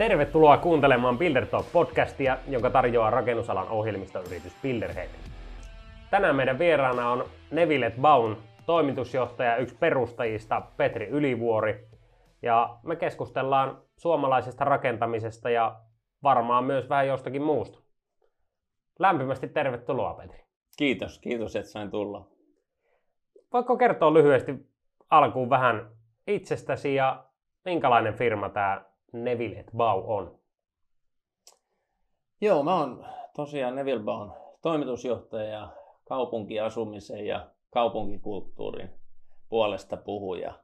Tervetuloa kuuntelemaan Builder Talk-podcastia, joka tarjoaa rakennusalan ohjelmistoyritys Builderhead. Tänään meidän vieraana on Neville Baun, toimitusjohtaja, yksi perustajista Petri Ylivuori. Ja me keskustellaan suomalaisesta rakentamisesta ja varmaan myös vähän jostakin muusta. Lämpimästi tervetuloa Petri. Kiitos, kiitos että sain tulla. Voitko kertoa lyhyesti alkuun vähän itsestäsi ja minkälainen firma tämä Neville Bau on? Joo, mä oon tosiaan Neville Baun toimitusjohtaja ja kaupunkiasumisen ja kaupunkikulttuurin puolesta puhuja.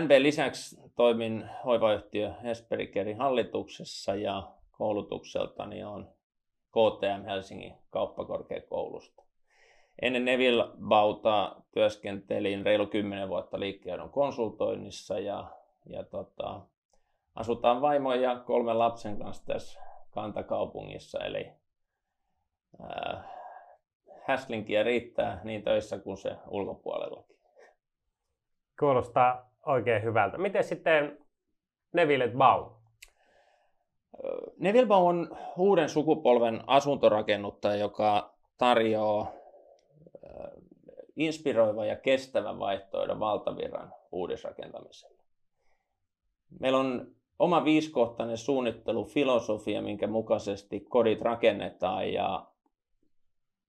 NB lisäksi toimin hoivayhtiö Hesperikerin hallituksessa ja koulutukseltani on KTM Helsingin kauppakorkeakoulusta. Ennen Neville Bauta työskentelin reilu 10 vuotta liikkeenjohdon konsultoinnissa ja, ja tota, asutaan vaimon ja kolmen lapsen kanssa tässä kantakaupungissa. Eli äh, häslinkiä riittää niin töissä kuin se ulkopuolellakin. Kuulostaa oikein hyvältä. Miten sitten Neville Bau? Neville Bau on uuden sukupolven asuntorakennuttaja, joka tarjoaa inspiroiva ja kestävä vaihtoehdon valtavirran uudisrakentamiselle. Meillä on oma viiskohtainen suunnittelufilosofia, minkä mukaisesti kodit rakennetaan ja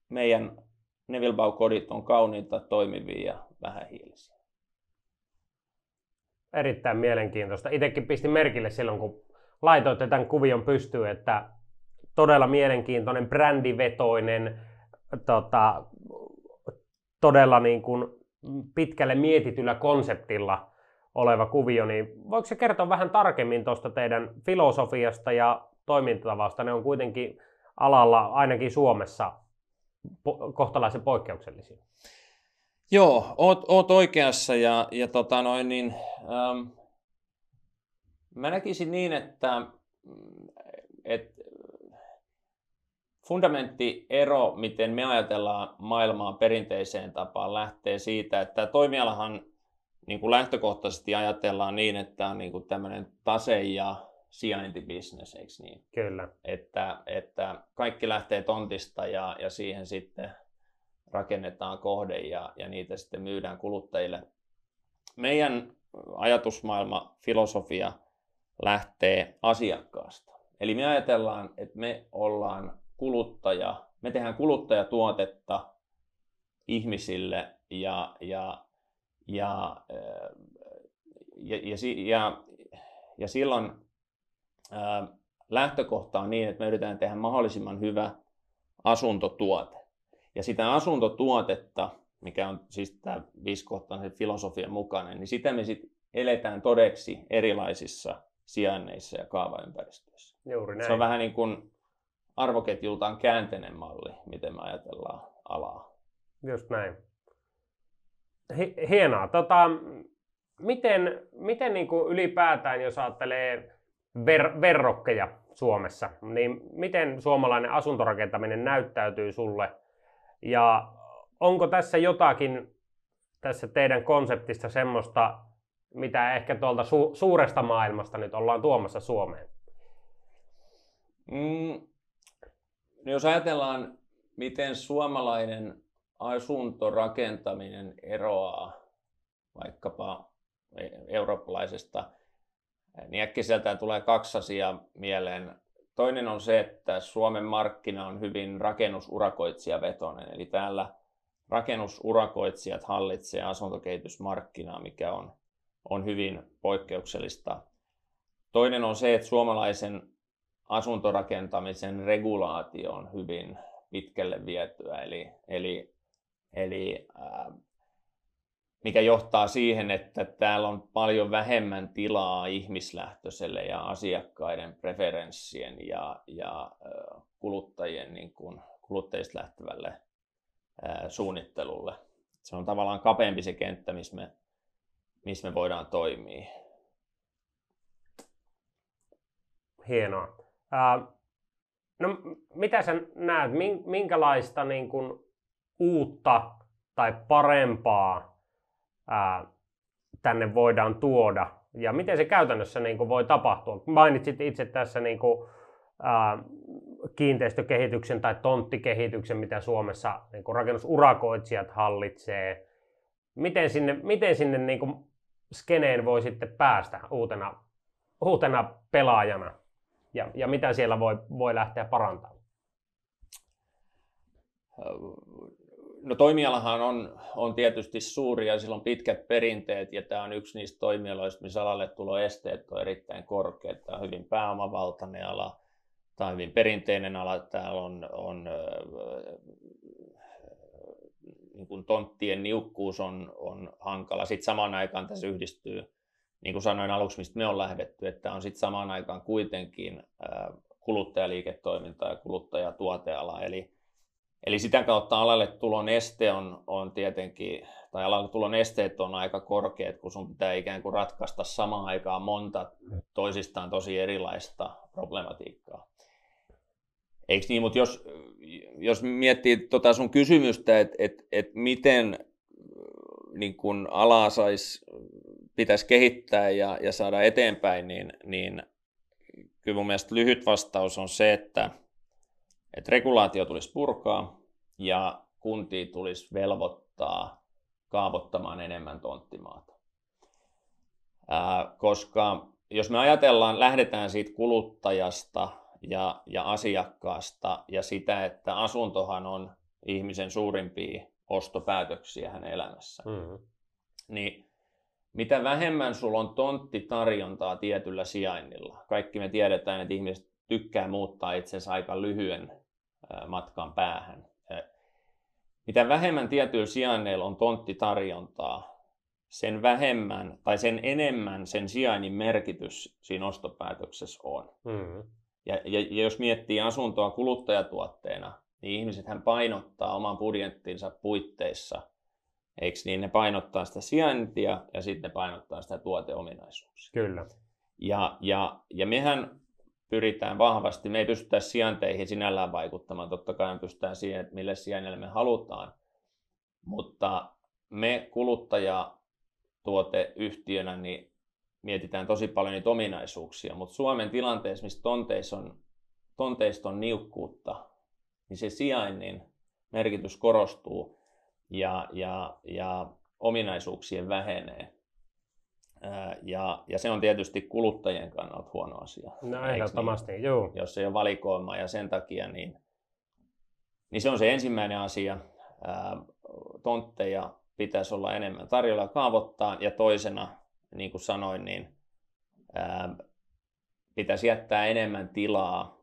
meidän Neville Bau-kodit on kauniita, toimivia ja vähähiilisiä. Erittäin mielenkiintoista. Itsekin pistin merkille silloin, kun laitoitte tämän kuvion pystyyn, että todella mielenkiintoinen, brändivetoinen, tota, todella niin kuin pitkälle mietityllä konseptilla oleva kuvio, niin voiko se kertoa vähän tarkemmin tuosta teidän filosofiasta ja toimintatavasta? Ne on kuitenkin alalla ainakin Suomessa po- kohtalaisen poikkeuksellisia. Joo, oot, oot oikeassa ja, ja tota noin, niin, ähm, mä näkisin niin, että et Fundamenttiero, miten me ajatellaan maailmaa perinteiseen tapaan, lähtee siitä, että toimialahan niin kuin lähtökohtaisesti ajatellaan niin, että on niin kuin tämmöinen tase- ja sijaintibisnes, eikö niin? Kyllä. Että, että kaikki lähtee tontista ja, ja siihen sitten rakennetaan kohde ja, ja niitä sitten myydään kuluttajille. Meidän ajatusmaailma, filosofia lähtee asiakkaasta. Eli me ajatellaan, että me ollaan kuluttaja, me tehdään kuluttajatuotetta ihmisille ja, ja, ja, ja, ja, ja, ja silloin ää, lähtökohta on niin, että me yritetään tehdä mahdollisimman hyvä asuntotuote. Ja sitä asuntotuotetta, mikä on siis tämä viisikohtainen filosofian mukainen, niin sitä me sitten eletään todeksi erilaisissa sijainneissa ja kaavaympäristöissä. Juuri näin. Se on vähän niin kuin arvoketjultaan käänteinen malli, miten me ajatellaan alaa. Just näin. Hienoa. Tota, miten miten niin kuin ylipäätään, jos ajattelee ver- verrokkeja Suomessa, niin miten suomalainen asuntorakentaminen näyttäytyy sulle? Ja onko tässä jotakin tässä teidän konseptista semmoista, mitä ehkä tuolta su- suuresta maailmasta nyt ollaan tuomassa Suomeen? Mm, No jos ajatellaan, miten suomalainen asuntorakentaminen eroaa vaikkapa eurooppalaisesta, niin äkkiseltään tulee kaksi asiaa mieleen. Toinen on se, että Suomen markkina on hyvin rakennusurakoitsijavetoinen, eli täällä rakennusurakoitsijat hallitsee asuntokehitysmarkkinaa, mikä on, on hyvin poikkeuksellista. Toinen on se, että suomalaisen asuntorakentamisen regulaatio on hyvin pitkälle vietyä, eli, eli, eli mikä johtaa siihen, että täällä on paljon vähemmän tilaa ihmislähtöiselle ja asiakkaiden preferenssien ja, ja kuluttajien niin kuin, kuluttajista lähtevälle suunnittelulle. Se on tavallaan kapeampi se kenttä, missä me, missä me voidaan toimia. Hienoa. Ää, no mitä sä näet, minkälaista niin kuin, uutta tai parempaa ää, tänne voidaan tuoda ja miten se käytännössä niin kuin voi tapahtua? Mainitsit itse tässä niin kuin, ää, kiinteistökehityksen tai tonttikehityksen, mitä Suomessa niin kuin rakennusurakoitsijat hallitsee. Miten sinne, miten sinne niin kuin skeneen voi sitten päästä uutena, uutena pelaajana? Ja, ja mitä siellä voi, voi lähteä parantamaan? No toimialahan on, on tietysti suuri ja sillä on pitkät perinteet ja tämä on yksi niistä toimialoista, missä alalle tulo esteet on erittäin korkeat. Tämä on hyvin pääomavaltainen ala, tämä on hyvin perinteinen ala, täällä on, on niin kuin tonttien niukkuus on, on hankala. Sitten samaan aikaan tässä yhdistyy, niin kuin sanoin aluksi, mistä me on lähdetty, että on sitten samaan aikaan kuitenkin kuluttajaliiketoiminta ja kuluttajatuoteala. Eli Eli sitä kautta alalle tulon este on, on tietenkin, tai alalle tulon esteet on aika korkeat, kun sun pitää ikään kuin ratkaista samaan aikaan monta toisistaan tosi erilaista problematiikkaa. Eikö niin, mutta jos, jos miettii tota sun kysymystä, että et, et miten niin kun alaa sais, pitäisi kehittää ja, ja saada eteenpäin, niin, niin kyllä mun mielestä lyhyt vastaus on se, että, että regulaatio tulisi purkaa ja kuntiin tulisi velvoittaa kaavoittamaan enemmän tonttimaata. Ää, koska jos me ajatellaan, lähdetään siitä kuluttajasta ja, ja asiakkaasta ja sitä, että asuntohan on ihmisen suurimpia ostopäätöksiä hänen elämässä, mm-hmm. niin mitä vähemmän sulla on tonttitarjontaa tietyllä sijainnilla, kaikki me tiedetään, että ihmiset tykkää muuttaa itsensä aika lyhyen matkan päähän. Mitä vähemmän tietyillä sijainneilla on tonttitarjontaa, sen vähemmän tai sen enemmän sen sijainnin merkitys siinä ostopäätöksessä on. Mm-hmm. Ja, ja, ja jos miettii asuntoa kuluttajatuotteena, niin ihmiset painottaa oman budjettinsa puitteissa, eikö niin, ne painottaa sitä sijaintia ja sitten ne painottaa sitä tuoteominaisuuksia. Kyllä. Ja, ja, ja mehän pyritään vahvasti. Me ei pystytä sijanteihin sinällään vaikuttamaan, totta kai me pystytään siihen, että mille sijainnille me halutaan, mutta me kuluttajatuoteyhtiönä niin mietitään tosi paljon niitä ominaisuuksia, mutta Suomen tilanteessa, missä tonteissa on, tonteista on niukkuutta, niin se sijainnin merkitys korostuu ja, ja, ja ominaisuuksien vähenee. Ja, ja se on tietysti kuluttajien kannalta huono asia. No ehdottomasti, niin? joo. Jos ei ole valikoimaa ja sen takia, niin, niin se on se ensimmäinen asia. tontteja pitäisi olla enemmän tarjolla kaavoittaa ja toisena, niin kuin sanoin, niin pitäisi jättää enemmän tilaa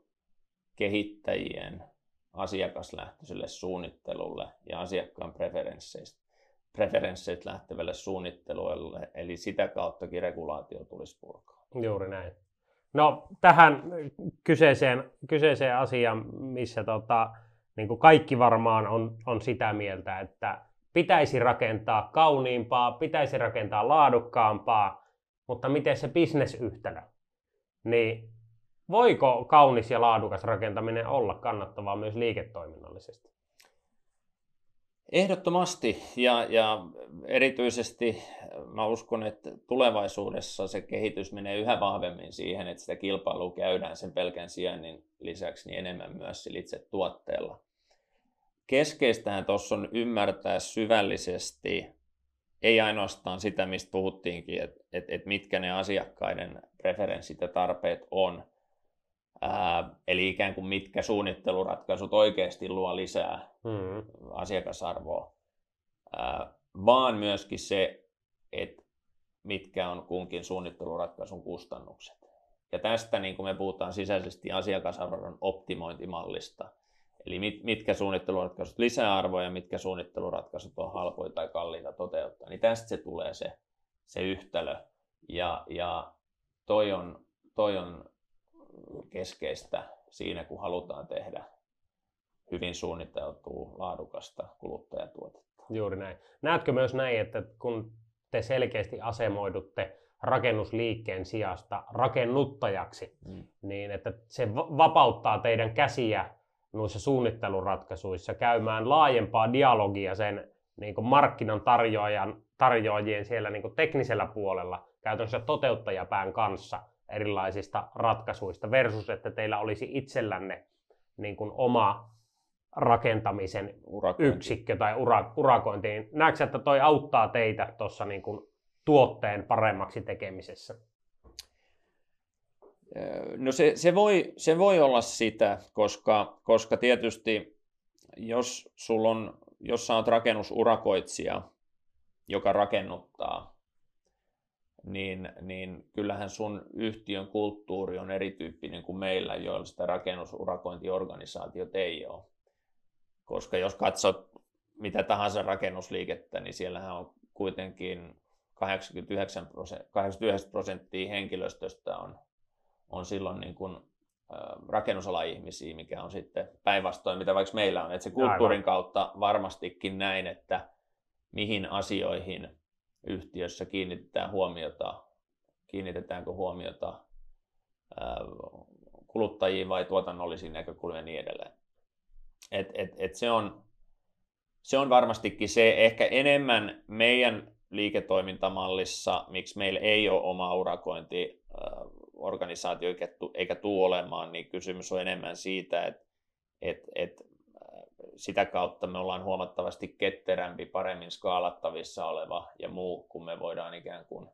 kehittäjien asiakaslähtöiselle suunnittelulle ja asiakkaan preferensseistä preferensseistä lähtevälle suunnittelulle, eli sitä kauttakin regulaatio tulisi purkaa. Juuri näin. No tähän kyseiseen, kyseiseen asiaan, missä tota, niin kuin kaikki varmaan on, on sitä mieltä, että pitäisi rakentaa kauniimpaa, pitäisi rakentaa laadukkaampaa, mutta miten se bisnesyhtälö? Niin voiko kaunis ja laadukas rakentaminen olla kannattavaa myös liiketoiminnallisesti? Ehdottomasti ja, ja erityisesti mä uskon, että tulevaisuudessa se kehitys menee yhä vahvemmin siihen, että sitä kilpailua käydään sen pelkän sijainnin lisäksi niin enemmän myös sillä itse tuotteella. Keskeistähän tuossa on ymmärtää syvällisesti, ei ainoastaan sitä, mistä puhuttiinkin, että, että, että mitkä ne asiakkaiden preferenssit ja tarpeet on, Ää, eli ikään kuin mitkä suunnitteluratkaisut oikeasti luo lisää mm. asiakasarvoa, ää, vaan myöskin se, että mitkä on kunkin suunnitteluratkaisun kustannukset. Ja tästä niin kuin me puhutaan sisäisesti asiakasarvon optimointimallista. Eli mit, mitkä suunnitteluratkaisut lisää arvoa ja mitkä suunnitteluratkaisut on halpoja tai kalliita toteuttaa. Niin tästä se tulee se, se yhtälö. Ja, ja toi on, toi on keskeistä siinä, kun halutaan tehdä hyvin suunniteltua, laadukasta kuluttajatuotetta. Juuri näin. Näetkö myös näin, että kun te selkeästi asemoidutte rakennusliikkeen sijasta rakennuttajaksi, mm. niin että se vapauttaa teidän käsiä noissa suunnitteluratkaisuissa käymään laajempaa dialogia sen niin kuin markkinan tarjoajan, tarjoajien siellä niin kuin teknisellä puolella käytännössä toteuttajapään kanssa erilaisista ratkaisuista versus, että teillä olisi itsellänne niin kuin oma rakentamisen Urakointi. yksikkö tai ura, urakointiin. Näetkö, että toi auttaa teitä tuossa niin kuin tuotteen paremmaksi tekemisessä? No se, se, voi, se voi olla sitä, koska, koska tietysti jos sulla on, jos sä oot rakennusurakoitsija, joka rakennuttaa, niin, niin kyllähän sun yhtiön kulttuuri on erityyppinen kuin meillä, joilla sitä rakennusurakointiorganisaatiot ei ole. Koska jos katsot mitä tahansa rakennusliikettä, niin siellähän on kuitenkin 89 prosenttia henkilöstöstä on, on silloin niin kuin, rakennusala-ihmisiä, mikä on sitten päinvastoin, mitä vaikka meillä on. Että se kulttuurin kautta varmastikin näin, että mihin asioihin yhtiössä kiinnitetään huomiota, kiinnitetäänkö huomiota kuluttajiin vai tuotannollisiin näkökulmiin ja niin edelleen. Et, et, et se, on, se on varmastikin se ehkä enemmän meidän liiketoimintamallissa, miksi meillä ei ole oma urakointiorganisaatio eikä tule olemaan, niin kysymys on enemmän siitä, että et, et, sitä kautta me ollaan huomattavasti ketterämpi, paremmin skaalattavissa oleva ja muu, kun me voidaan ikään kuin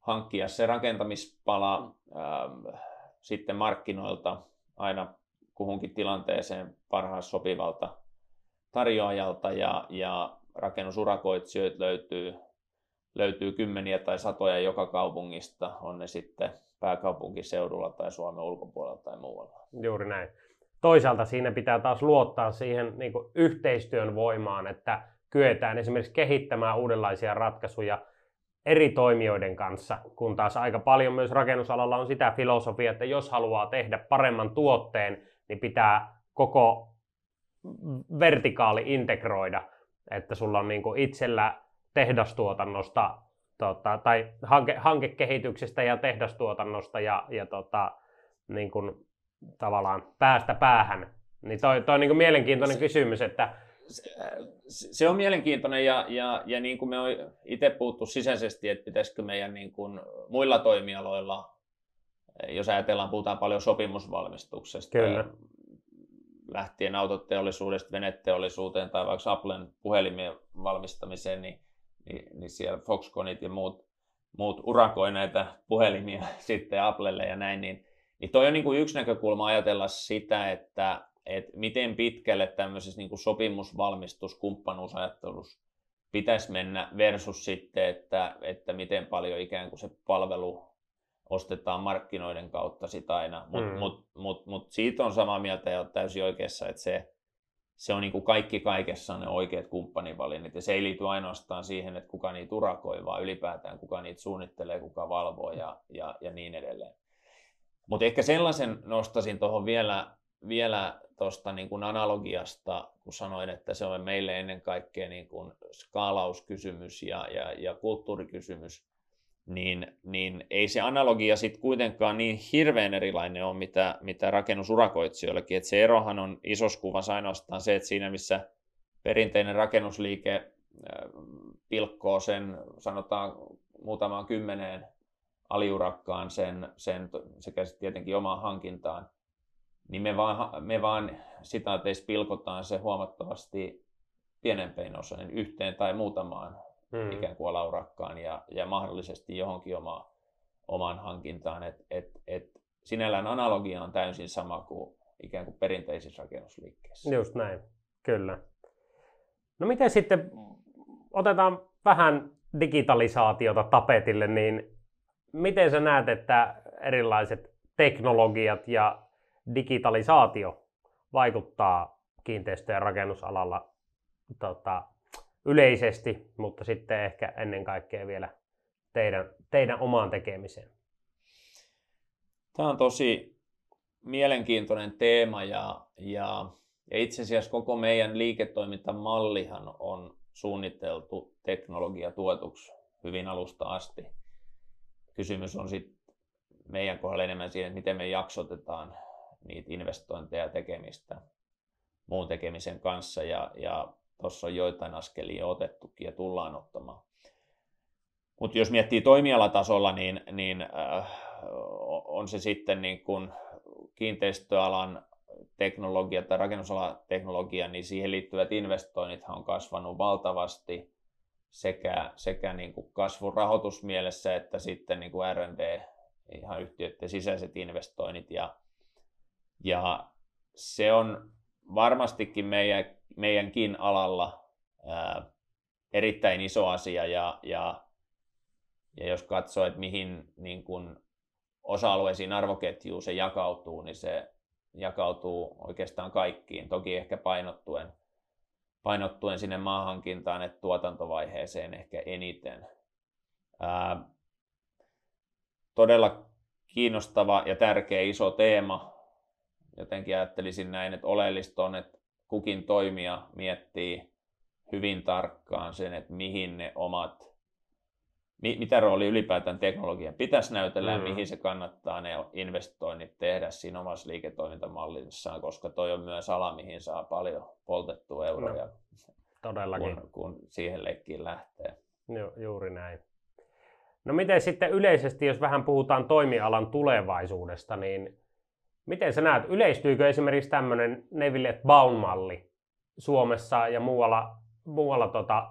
hankkia se rakentamispala ää, sitten markkinoilta aina kuhunkin tilanteeseen parhaassa sopivalta tarjoajalta ja, ja rakennusurakoitsijoita löytyy, löytyy kymmeniä tai satoja joka kaupungista, on ne sitten pääkaupunkiseudulla tai Suomen ulkopuolella tai muualla. Juuri näin. Toisaalta siinä pitää taas luottaa siihen niin kuin yhteistyön voimaan, että kyetään esimerkiksi kehittämään uudenlaisia ratkaisuja eri toimijoiden kanssa, kun taas aika paljon myös rakennusalalla on sitä filosofiaa, että jos haluaa tehdä paremman tuotteen, niin pitää koko vertikaali integroida, että sulla on niin itsellä tehdastuotannosta tota, tai hanke, hankekehityksestä ja tehdastuotannosta ja, ja tota, niin kuin, tavallaan päästä päähän. Niin toi, toi on niin kuin mielenkiintoinen se, kysymys, että se on mielenkiintoinen ja, ja, ja niin kuin me on itse puhuttu sisäisesti, että pitäisikö meidän niin kuin muilla toimialoilla, jos ajatellaan, puhutaan paljon sopimusvalmistuksesta, Kyllä lähtien autoteollisuudesta veneteollisuuteen tai vaikka Applen puhelimien valmistamiseen, niin, niin, niin siellä Foxconnit ja muut, muut urakoi näitä puhelimia sitten Applelle ja näin, niin, niin toi on niin kuin yksi näkökulma ajatella sitä, että, että miten pitkälle tämmöisessä niin kuin sopimusvalmistus, kumppanuusajattelussa pitäisi mennä versus sitten, että, että miten paljon ikään kuin se palvelu ostetaan markkinoiden kautta sitä aina, mutta mm. mut, mut, mut siitä on samaa mieltä ja täysin oikeassa, että se, se on niin kuin kaikki kaikessa ne oikeat kumppanivalinnat ja se ei liity ainoastaan siihen, että kuka niitä urakoi, vaan ylipäätään kuka niitä suunnittelee, kuka valvoo ja, ja, ja niin edelleen. Mutta ehkä sellaisen nostasin tuohon vielä, vielä tuosta niin kuin analogiasta, kun sanoin, että se on meille ennen kaikkea niin kuin skaalauskysymys ja, ja, ja kulttuurikysymys, niin, niin ei se analogia sitten kuitenkaan niin hirveän erilainen ole, mitä, mitä rakennusurakoitsijoillekin. Et se erohan on isossa kuvassa ainoastaan se, että siinä missä perinteinen rakennusliike äh, pilkkoo sen, sanotaan muutamaan kymmeneen aliurakkaan sen, sen sekä tietenkin omaan hankintaan, niin me vaan, me vaan sitä pilkotaan se huomattavasti pienempein osain yhteen tai muutamaan mm. ikään kuin alaurakkaan ja, ja mahdollisesti johonkin oma, omaan hankintaan. Et, et, et sinällään analogia on täysin sama kuin ikään kuin perinteisissä rakennusliikkeissä. Just näin, kyllä. No miten sitten, otetaan vähän digitalisaatiota tapetille, niin miten sä näet, että erilaiset teknologiat ja digitalisaatio vaikuttaa kiinteistö- ja rakennusalalla tota, yleisesti, mutta sitten ehkä ennen kaikkea vielä teidän, teidän omaan tekemiseen? Tämä on tosi mielenkiintoinen teema ja, ja, ja itse asiassa koko meidän liiketoimintamallihan on suunniteltu teknologiatuotuksi hyvin alusta asti. Kysymys on sitten meidän kohdalla enemmän siihen, että miten me jaksotetaan niitä investointeja tekemistä muun tekemisen kanssa ja, ja tuossa on joitain askelia otettukin ja tullaan ottamaan. Mutta jos miettii toimialatasolla, niin, niin äh, on se sitten niin kuin kiinteistöalan teknologia tai rakennusalan teknologia, niin siihen liittyvät investoinnit on kasvanut valtavasti sekä, sekä niin kuin kasvun rahoitusmielessä että sitten niin kuin R&D, ihan yhtiöiden sisäiset investoinnit. Ja, ja se on varmastikin meidän, meidänkin alalla ää, erittäin iso asia ja, ja, ja jos katsoo, että mihin niin kuin osa-alueisiin arvoketjuun se jakautuu, niin se jakautuu oikeastaan kaikkiin, toki ehkä painottuen, painottuen sinne maahankintaan, että tuotantovaiheeseen ehkä eniten. Ää, todella kiinnostava ja tärkeä iso teema. Jotenkin ajattelisin näin, että oleellista on, että kukin toimija miettii hyvin tarkkaan sen, että mihin ne omat mitä rooli ylipäätään teknologian pitäisi näytellä mm. ja mihin se kannattaa ne investoinnit tehdä siinä omassa liiketoimintamallissaan, koska toi on myös ala, mihin saa paljon poltettua euroja, no, todellakin. Kun, kun siihen leikkiin lähtee. Ju, juuri näin. No miten sitten yleisesti, jos vähän puhutaan toimialan tulevaisuudesta, niin miten sä näet, yleistyykö esimerkiksi tämmöinen Neville Baum-malli Suomessa ja muualla, muualla tota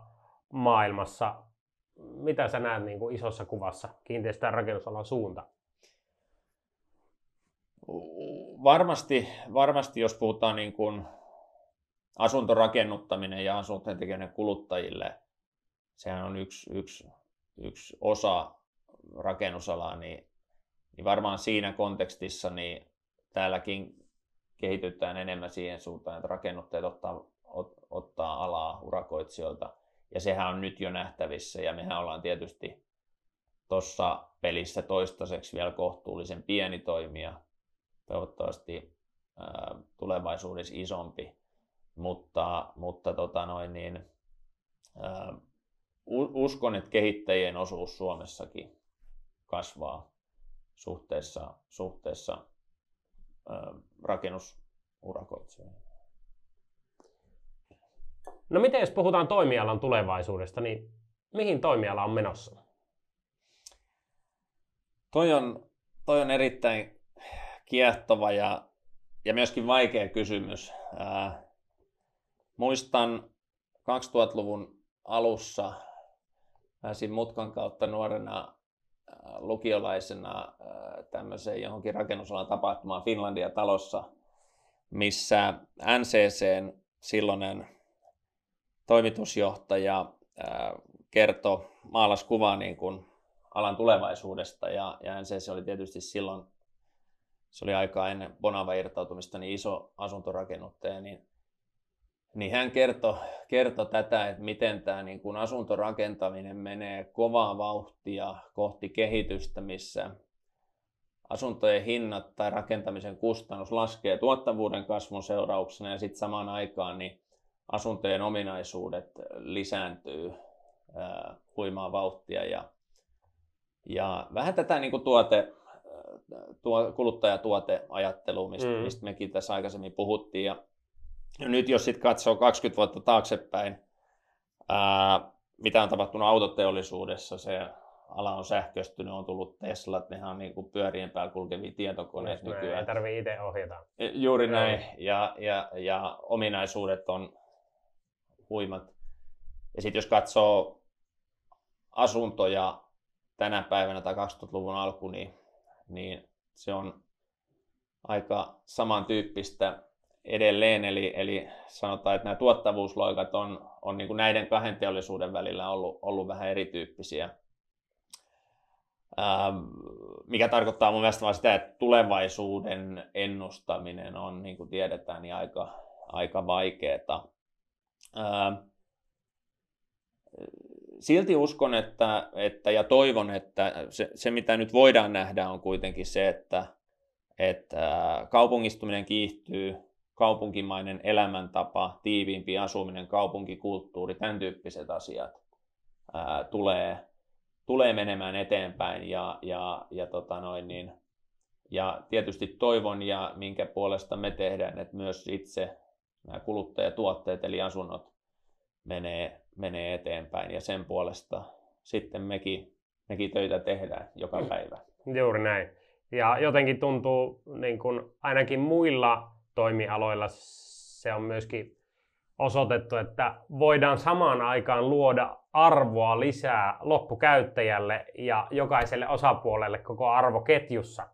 maailmassa mitä sä näet niin kuin isossa kuvassa kiinteistö- ja rakennusalan suunta? Varmasti, varmasti jos puhutaan niin kuin asuntorakennuttaminen ja asuntojen tekeminen kuluttajille, sehän on yksi, yksi, yksi osa rakennusalaa, niin, niin varmaan siinä kontekstissa niin täälläkin kehitytään enemmän siihen suuntaan, että rakennuttajat ottaa, ot, ottaa alaa urakoitsijoilta ja sehän on nyt jo nähtävissä ja mehän ollaan tietysti tuossa pelissä toistaiseksi vielä kohtuullisen pieni toimija, toivottavasti ää, tulevaisuudessa isompi, mutta, mutta tota noin niin, ää, uskon, että kehittäjien osuus Suomessakin kasvaa suhteessa, suhteessa rakennusurakoitsijoihin. No miten jos puhutaan toimialan tulevaisuudesta, niin mihin toimiala on menossa? Toi on, toi on erittäin kiehtova ja, ja myöskin vaikea kysymys. Ää, muistan 2000-luvun alussa pääsin mutkan kautta nuorena lukiolaisena tämmöiseen johonkin rakennusalan tapahtumaan Finlandia talossa, missä NCCn silloinen toimitusjohtaja kertoi, maalasi kuvaa niin kuin alan tulevaisuudesta. Ja, ja se oli tietysti silloin, se oli aikaa ennen Bonava irtautumista, niin iso asuntorakennuttaja, niin, niin hän kertoi, kertoi tätä, että miten tämä niin kuin asuntorakentaminen menee kovaa vauhtia kohti kehitystä, missä asuntojen hinnat tai rakentamisen kustannus laskee tuottavuuden kasvun seurauksena. Ja sitten samaan aikaan niin asuntojen ominaisuudet lisääntyy ää, huimaa vauhtia ja, ja vähän tätä niin kuin tuote, tuo, kuluttajatuoteajattelua, mistä, mm. mistä mekin tässä aikaisemmin puhuttiin. Ja, ja nyt jos sitten katsoo 20 vuotta taaksepäin, ää, mitä on tapahtunut autoteollisuudessa, se ala on sähköistynyt, on tullut Teslat, nehän on niin kuin pyörien päällä kulkevia tietokoneita nykyään. Ei tarvitse itse ohjata. Juuri näin, ja, ja, ja ominaisuudet on huimat. Ja sitten jos katsoo asuntoja tänä päivänä tai 2000-luvun alku, niin, niin se on aika samantyyppistä edelleen. Eli, eli sanotaan, että nämä tuottavuusloikat on, on niin kuin näiden kahden teollisuuden välillä ollut, ollut vähän erityyppisiä. Ähm, mikä tarkoittaa mun mielestä vaan sitä, että tulevaisuuden ennustaminen on, niin kuin tiedetään, niin aika, aika vaikeaa silti uskon että, että, ja toivon, että se, se mitä nyt voidaan nähdä on kuitenkin se, että, että kaupungistuminen kiihtyy, kaupunkimainen elämäntapa, tiiviimpi asuminen, kaupunkikulttuuri, tämän tyyppiset asiat ää, tulee, tulee menemään eteenpäin ja, ja, ja, tota noin niin, ja tietysti toivon ja minkä puolesta me tehdään, että myös itse nämä kuluttajatuotteet eli asunnot menee, menee eteenpäin ja sen puolesta sitten mekin, mekin töitä tehdään joka päivä. Juuri näin. Ja jotenkin tuntuu, niin kuin ainakin muilla toimialoilla se on myöskin osoitettu, että voidaan samaan aikaan luoda arvoa lisää loppukäyttäjälle ja jokaiselle osapuolelle koko arvoketjussa.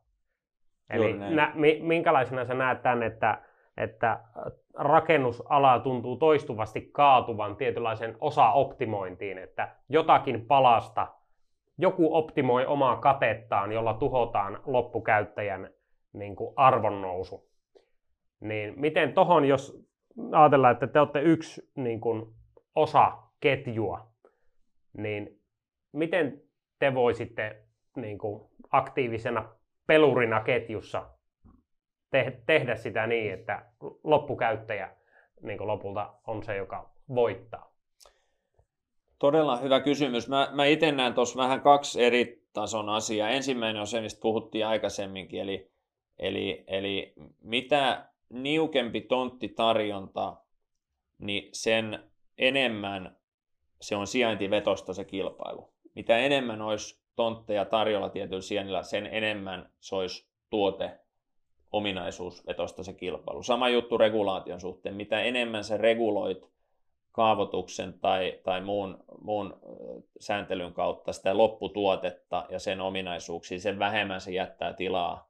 Eli nä, minkälaisena sä näet tämän, että, että rakennusala tuntuu toistuvasti kaatuvan tietynlaisen osaoptimointiin, että jotakin palasta joku optimoi omaa katettaan, jolla tuhotaan loppukäyttäjän niin kuin arvonnousu. Niin miten tohon, jos ajatellaan, että te olette yksi niin kuin, osa ketjua, niin miten te voisitte niin kuin, aktiivisena pelurina ketjussa te- tehdä sitä niin, että loppukäyttäjä niin lopulta on se, joka voittaa? Todella hyvä kysymys. Mä, mä itse näen tuossa vähän kaksi eri tason asiaa. Ensimmäinen on se, mistä puhuttiin aikaisemminkin, eli, eli, eli mitä niukempi tonttitarjonta, niin sen enemmän se on sijaintivetosta se kilpailu. Mitä enemmän olisi tontteja tarjolla tietyllä sijainnilla, sen enemmän se olisi tuote ominaisuusvetosta se kilpailu. Sama juttu regulaation suhteen. Mitä enemmän sä reguloit kaavoituksen tai, tai muun, muun sääntelyn kautta sitä lopputuotetta ja sen ominaisuuksia, sen vähemmän se jättää tilaa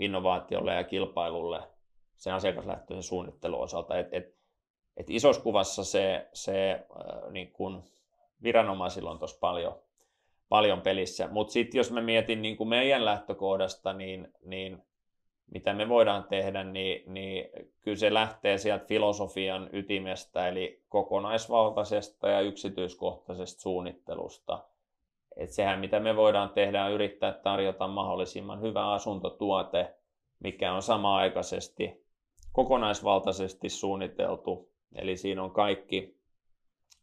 innovaatiolle ja kilpailulle sen asiakaslähtöisen suunnittelun osalta. Et, et, et isossa kuvassa se, se äh, niin kun viranomaisilla on tuossa paljon, paljon pelissä, mutta sitten jos mä mietin niin meidän lähtökohdasta, niin, niin mitä me voidaan tehdä, niin, niin kyllä se lähtee sieltä filosofian ytimestä, eli kokonaisvaltaisesta ja yksityiskohtaisesta suunnittelusta. Et sehän, mitä me voidaan tehdä, on yrittää tarjota mahdollisimman hyvä asuntotuote, mikä on sama-aikaisesti kokonaisvaltaisesti suunniteltu. Eli siinä on kaikki,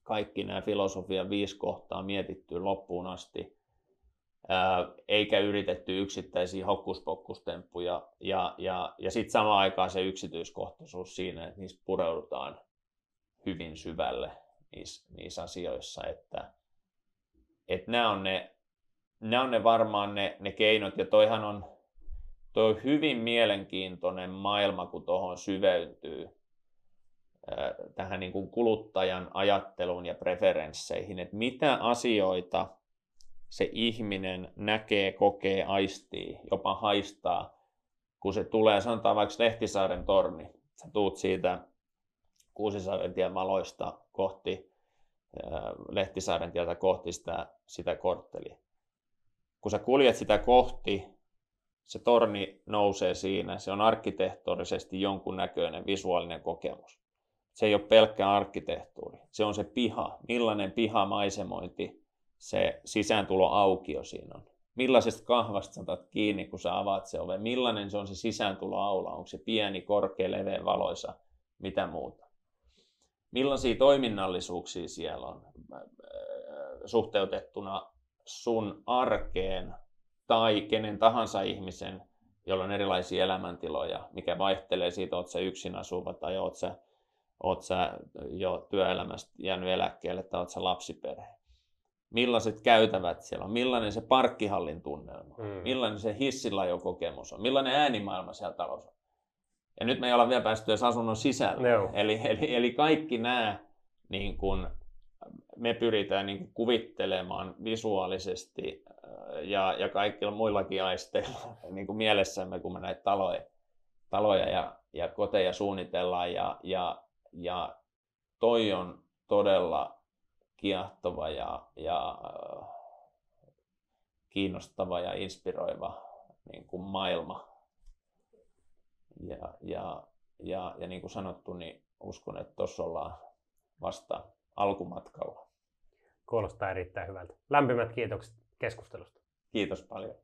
kaikki nämä filosofian viisi kohtaa mietitty loppuun asti eikä yritetty yksittäisiä hokkuspokkustemppuja. Ja, ja, ja sitten samaan aikaan se yksityiskohtaisuus siinä, että niissä pureudutaan hyvin syvälle niissä, niissä asioissa, että, että nämä on ne, nämä on ne varmaan ne, ne keinot, ja toihan on, toi on hyvin mielenkiintoinen maailma, kun tuohon syveytyy tähän niin kuin kuluttajan ajatteluun ja preferensseihin, että mitä asioita se ihminen näkee, kokee, aistii, jopa haistaa, kun se tulee, sanotaan vaikka Lehtisaaren torni, sä tuut siitä Kuusisaaren tien maloista kohti, Lehtisaaren tietä kohti sitä, sitä korttelia. Kun sä kuljet sitä kohti, se torni nousee siinä, se on arkkitehtorisesti jonkun näköinen visuaalinen kokemus. Se ei ole pelkkä arkkitehtuuri, se on se piha, millainen pihamaisemointi se sisääntulo aukio siinä on. Millaisesta kahvasta saatat kiinni, kun sä avaat se oven? Millainen se on se sisääntuloaula? Onko se pieni, korkea, leveä, valoisa? Mitä muuta? Millaisia toiminnallisuuksia siellä on äh, suhteutettuna sun arkeen tai kenen tahansa ihmisen, jolla on erilaisia elämäntiloja, mikä vaihtelee siitä, oot sä yksin asuva tai oot sä, oot sä jo työelämästä jäänyt eläkkeelle tai oot sä lapsiperhe millaiset käytävät siellä on, millainen se parkkihallin tunnelma, mm. millainen se hissilajokokemus on, millainen äänimaailma siellä talossa on. Ja nyt me ei olla vielä päästy edes asunnon sisällä. No. Eli, eli, eli kaikki nämä niin kun, me pyritään niin kun, kuvittelemaan visuaalisesti äh, ja, ja kaikilla muillakin aisteilla niin kuin mielessämme, kun me näitä taloja, taloja ja, ja koteja suunnitellaan. Ja, ja, ja toi on todella kiehtova ja, ja äh, kiinnostava ja inspiroiva niin kuin maailma. Ja, ja, ja, ja niin kuin sanottu, niin uskon, että tuossa ollaan vasta alkumatkalla. Kuulostaa erittäin hyvältä. Lämpimät kiitokset keskustelusta. Kiitos paljon.